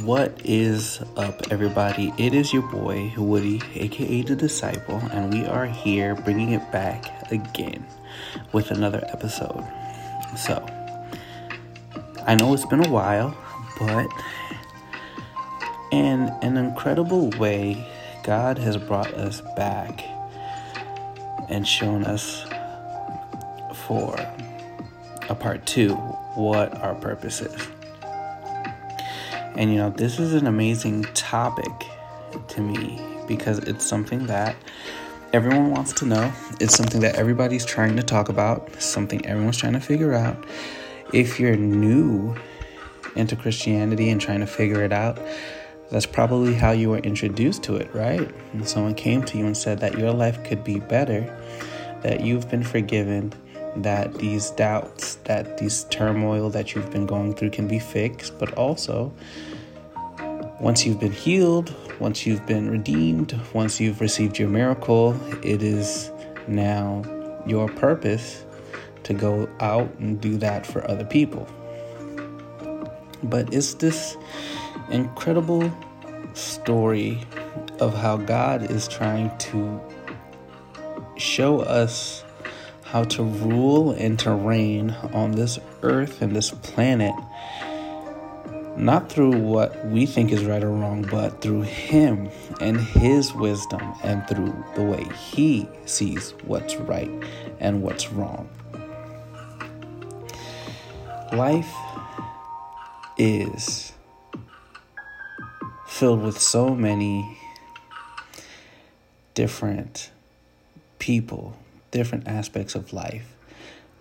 What is up, everybody? It is your boy, Woody, aka The Disciple, and we are here bringing it back again with another episode. So, I know it's been a while, but in an incredible way, God has brought us back and shown us for a part two what our purpose is. And you know, this is an amazing topic to me because it's something that everyone wants to know. It's something that everybody's trying to talk about, something everyone's trying to figure out. If you're new into Christianity and trying to figure it out, that's probably how you were introduced to it, right? And someone came to you and said that your life could be better, that you've been forgiven, that these doubts, that these turmoil that you've been going through can be fixed, but also once you've been healed, once you've been redeemed, once you've received your miracle, it is now your purpose to go out and do that for other people. But it's this incredible story of how God is trying to show us how to rule and to reign on this earth and this planet, not through what we think is right or wrong, but through Him and His wisdom and through the way He sees what's right and what's wrong. Life is filled with so many different people different aspects of life,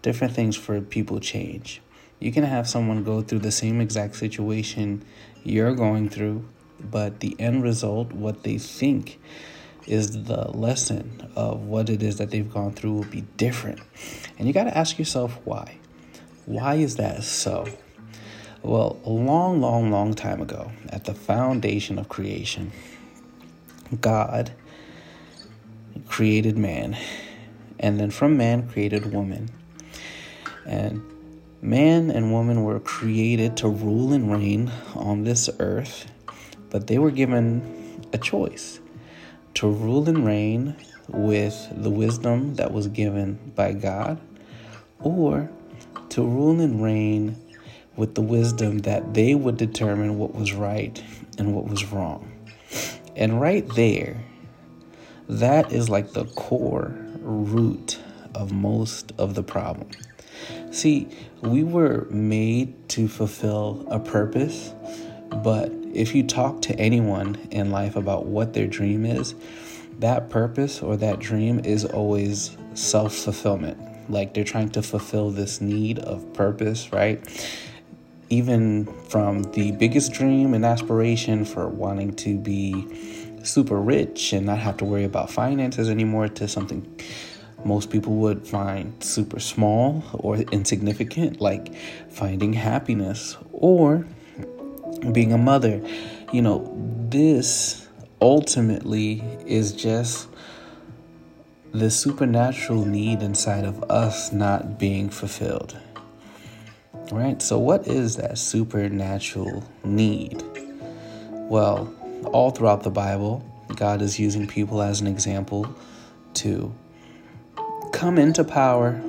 different things for people change. You can have someone go through the same exact situation you're going through, but the end result, what they think is the lesson of what it is that they've gone through, will be different. And you got to ask yourself why. Why is that so? Well, a long, long, long time ago, at the foundation of creation, God created man and then from man created woman. And man and woman were created to rule and reign on this earth, but they were given a choice to rule and reign with the wisdom that was given by God, or to rule and reign with the wisdom that they would determine what was right and what was wrong. And right there, that is like the core root of most of the problem. See, we were made to fulfill a purpose, but if you talk to anyone in life about what their dream is, that purpose or that dream is always self fulfillment. Like they're trying to fulfill this need of purpose, right? Even from the biggest dream and aspiration for wanting to be super rich and not have to worry about finances anymore to something most people would find super small or insignificant, like finding happiness or being a mother. You know, this ultimately is just the supernatural need inside of us not being fulfilled. Right? So, what is that supernatural need? Well, all throughout the Bible, God is using people as an example to come into power,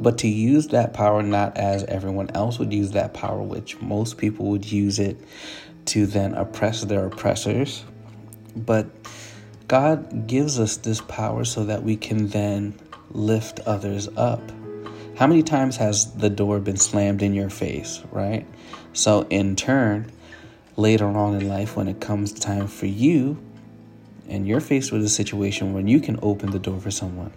but to use that power not as everyone else would use that power, which most people would use it to then oppress their oppressors. But God gives us this power so that we can then lift others up. How many times has the door been slammed in your face, right? So, in turn, later on in life, when it comes time for you and you're faced with a situation when you can open the door for someone,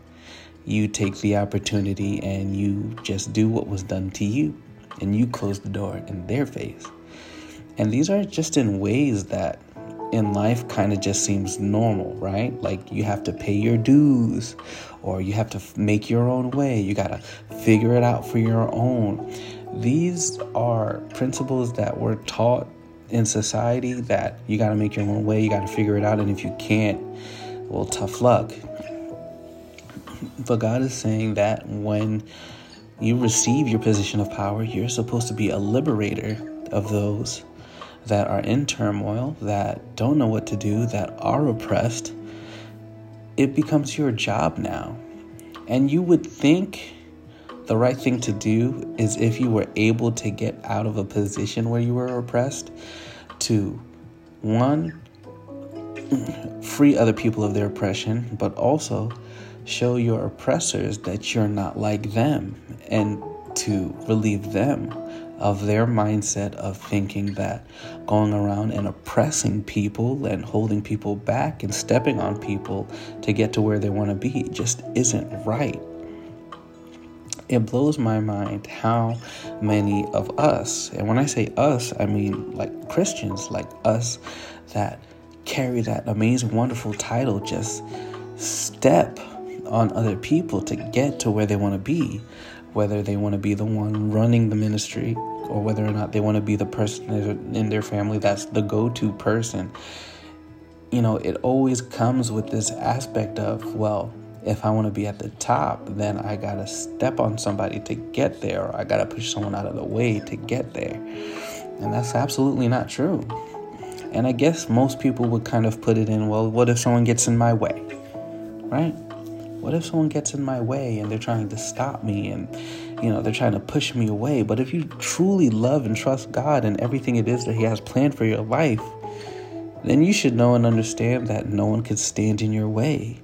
you take the opportunity and you just do what was done to you and you close the door in their face. And these are just in ways that in life kind of just seems normal, right? Like you have to pay your dues or you have to make your own way. You got to figure it out for your own. These are principles that we're taught in society that you got to make your own way, you got to figure it out, and if you can't, well, tough luck. But God is saying that when you receive your position of power, you're supposed to be a liberator of those that are in turmoil, that don't know what to do, that are oppressed, it becomes your job now. And you would think the right thing to do is if you were able to get out of a position where you were oppressed, to one, free other people of their oppression, but also show your oppressors that you're not like them and to relieve them of their mindset of thinking that going around and oppressing people and holding people back and stepping on people to get to where they want to be just isn't right. It blows my mind how many of us, and when I say us, I mean like Christians, like us that carry that amazing, wonderful title, just step on other people to get to where they want to be, whether they want to be the one running the ministry or whether or not they want to be the person in their family that's the go to person. You know, it always comes with this aspect of, well, if I want to be at the top, then I got to step on somebody to get there, or I got to push someone out of the way to get there. And that's absolutely not true. And I guess most people would kind of put it in, well, what if someone gets in my way? Right? What if someone gets in my way and they're trying to stop me and, you know, they're trying to push me away? But if you truly love and trust God and everything it is that He has planned for your life, then you should know and understand that no one can stand in your way.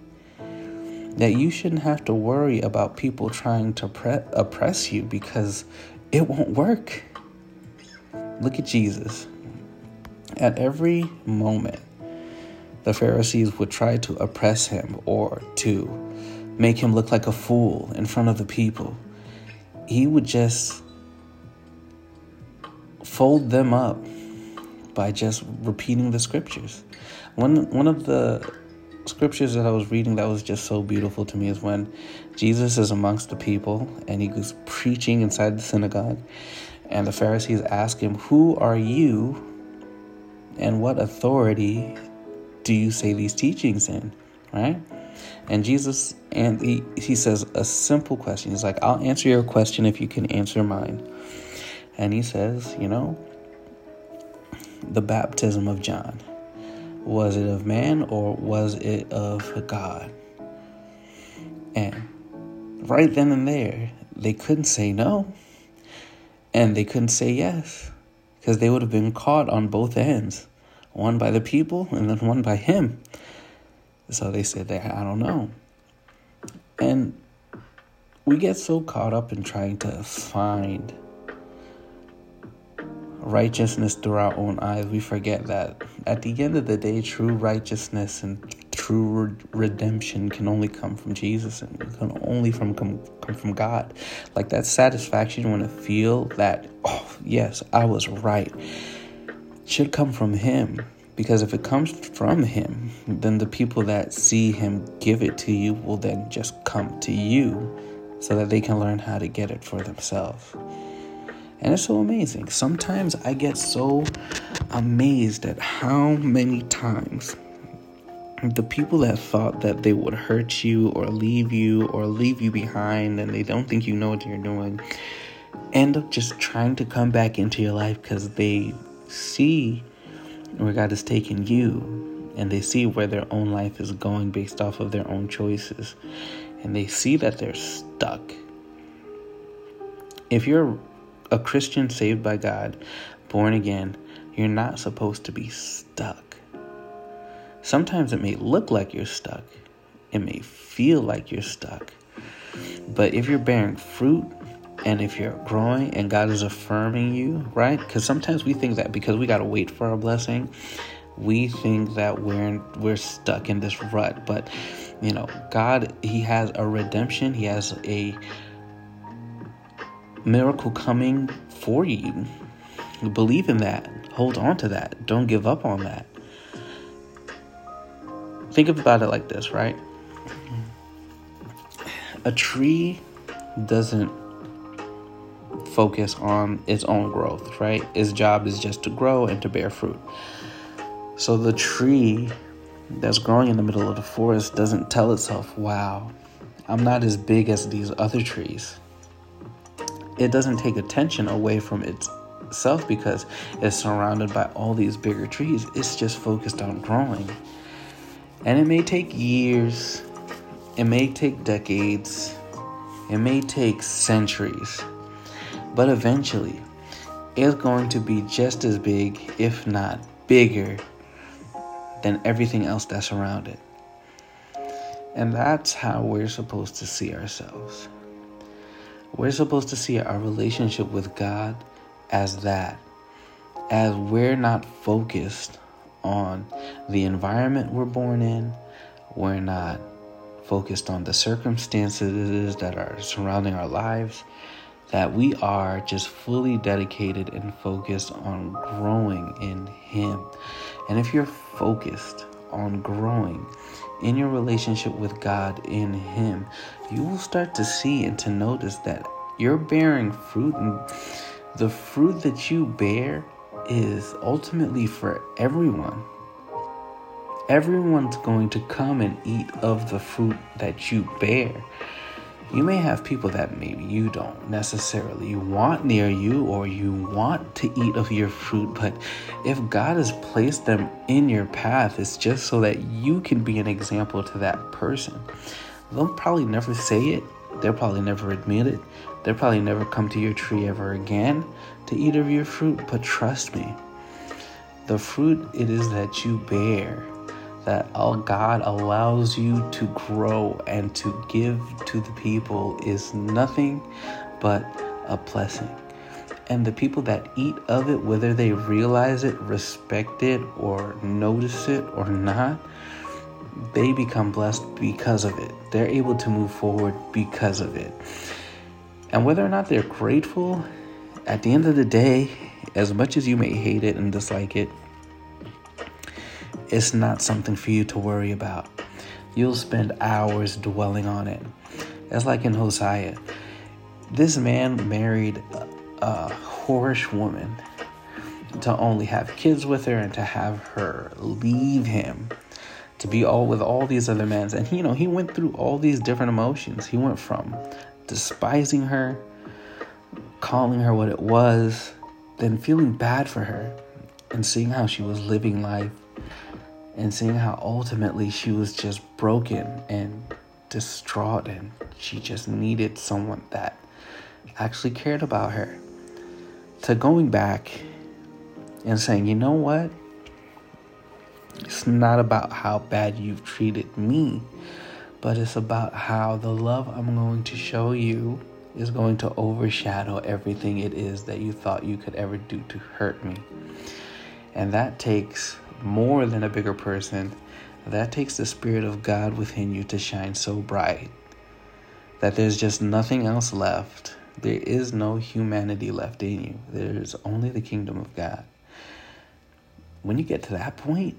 That you shouldn't have to worry about people trying to pre- oppress you because it won't work. Look at Jesus. At every moment, the Pharisees would try to oppress him or to make him look like a fool in front of the people. He would just fold them up by just repeating the scriptures. One one of the scriptures that I was reading that was just so beautiful to me is when Jesus is amongst the people and he goes preaching inside the synagogue and the Pharisees ask him, "Who are you and what authority do you say these teachings in? Right? And Jesus and he, he says a simple question. He's like, I'll answer your question if you can answer mine. And he says, you know, the baptism of John. Was it of man or was it of God? And right then and there, they couldn't say no. And they couldn't say yes because they would have been caught on both ends one by the people and then one by him. So they said that I don't know. And we get so caught up in trying to find righteousness through our own eyes, we forget that at the end of the day, true righteousness and true redemption can only come from Jesus and can only from come, come from God. Like that satisfaction you want to feel that, oh, yes, I was right, should come from Him. Because if it comes from Him, then the people that see Him give it to you will then just come to you so that they can learn how to get it for themselves. And it's so amazing. Sometimes I get so amazed at how many times the people that thought that they would hurt you or leave you or leave you behind and they don't think you know what you're doing end up just trying to come back into your life because they see where God has taken you and they see where their own life is going based off of their own choices and they see that they're stuck. If you're a Christian saved by God, born again, you're not supposed to be stuck. Sometimes it may look like you're stuck, it may feel like you're stuck. But if you're bearing fruit and if you're growing and God is affirming you, right? Because sometimes we think that because we got to wait for our blessing, we think that we're we're stuck in this rut. But you know, God, He has a redemption. He has a miracle coming for you. Believe in that. Hold on to that. Don't give up on that. Think about it like this, right? A tree doesn't focus on its own growth, right? Its job is just to grow and to bear fruit. So the tree that's growing in the middle of the forest doesn't tell itself, wow, I'm not as big as these other trees. It doesn't take attention away from itself because it's surrounded by all these bigger trees. It's just focused on growing. And it may take years, it may take decades, it may take centuries, but eventually it's going to be just as big, if not bigger, than everything else that's around it. And that's how we're supposed to see ourselves. We're supposed to see our relationship with God as that, as we're not focused on the environment we're born in, we're not focused on the circumstances that are surrounding our lives, that we are just fully dedicated and focused on growing in Him. And if you're focused on growing in your relationship with God in Him, you will start to see and to notice that you're bearing fruit, and the fruit that you bear is ultimately for everyone. Everyone's going to come and eat of the fruit that you bear. You may have people that maybe you don't necessarily want near you or you want to eat of your fruit, but if God has placed them in your path, it's just so that you can be an example to that person. They'll probably never say it, they'll probably never admit it, they'll probably never come to your tree ever again to eat of your fruit, but trust me, the fruit it is that you bear that all God allows you to grow and to give to the people is nothing but a blessing. And the people that eat of it, whether they realize it, respect it, or notice it or not, they become blessed because of it. They're able to move forward because of it. And whether or not they're grateful, at the end of the day, as much as you may hate it and dislike it, it's not something for you to worry about. You'll spend hours dwelling on it. It's like in Hosea. This man married a whorish woman to only have kids with her and to have her leave him to be all with all these other men and you know he went through all these different emotions he went from despising her calling her what it was then feeling bad for her and seeing how she was living life and seeing how ultimately she was just broken and distraught and she just needed someone that actually cared about her. To going back and saying, you know what? It's not about how bad you've treated me, but it's about how the love I'm going to show you is going to overshadow everything it is that you thought you could ever do to hurt me. And that takes more than a bigger person, that takes the Spirit of God within you to shine so bright that there's just nothing else left. There is no humanity left in you, there's only the kingdom of God. When you get to that point,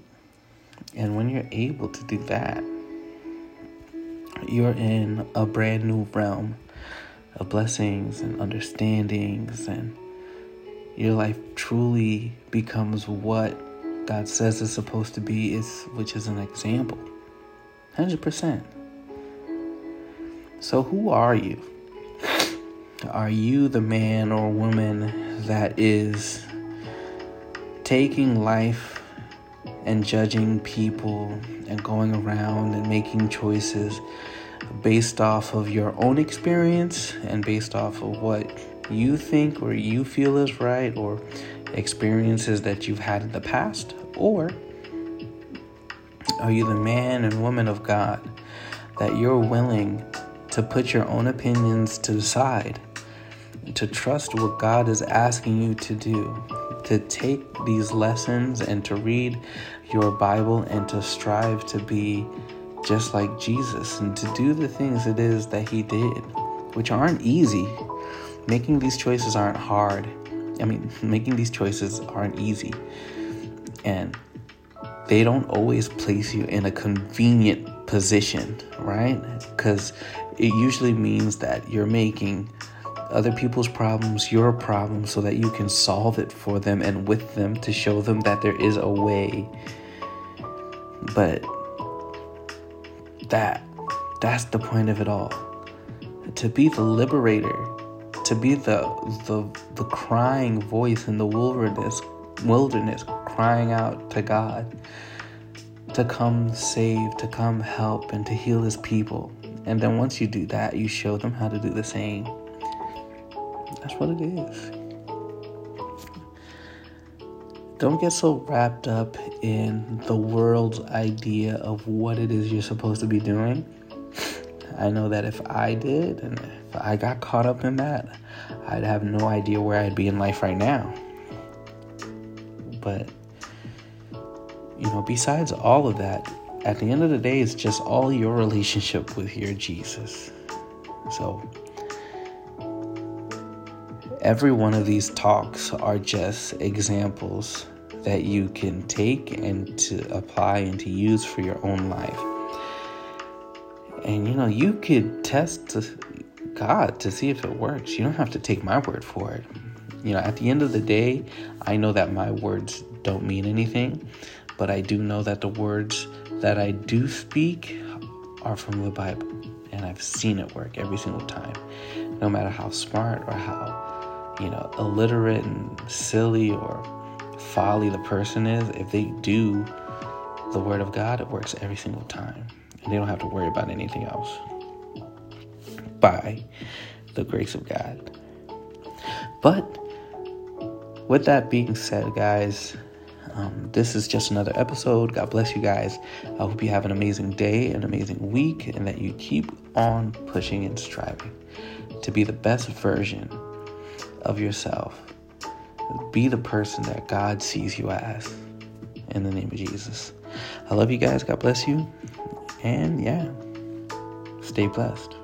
and when you're able to do that, you're in a brand new realm of blessings and understandings, and your life truly becomes what God says is supposed to be is which is an example. 100%. So who are you? Are you the man or woman that is taking life and judging people and going around and making choices based off of your own experience and based off of what you think or you feel is right or experiences that you've had in the past? Or are you the man and woman of God that you're willing to put your own opinions to the side, to trust what God is asking you to do, to take these lessons and to read your Bible and to strive to be just like Jesus and to do the things it is that He did, which aren't easy. Making these choices aren't hard. I mean, making these choices aren't easy. And they don't always place you in a convenient position, right? Because it usually means that you're making other people's problems your problem so that you can solve it for them and with them to show them that there is a way. But that that's the point of it all. To be the liberator to be the the the crying voice in the wilderness wilderness crying out to God to come save, to come help and to heal his people. And then once you do that, you show them how to do the same. That's what it is. Don't get so wrapped up in the world's idea of what it is you're supposed to be doing. I know that if I did and if I got caught up in that, I'd have no idea where I'd be in life right now. But, you know, besides all of that, at the end of the day, it's just all your relationship with your Jesus. So, every one of these talks are just examples that you can take and to apply and to use for your own life. And you know, you could test God to see if it works. You don't have to take my word for it. You know, at the end of the day, I know that my words don't mean anything, but I do know that the words that I do speak are from the Bible. And I've seen it work every single time. No matter how smart or how, you know, illiterate and silly or folly the person is, if they do the Word of God, it works every single time. And they don't have to worry about anything else. By the grace of God. But with that being said, guys, um, this is just another episode. God bless you guys. I hope you have an amazing day, an amazing week, and that you keep on pushing and striving to be the best version of yourself. Be the person that God sees you as. In the name of Jesus. I love you guys. God bless you. And yeah, stay blessed.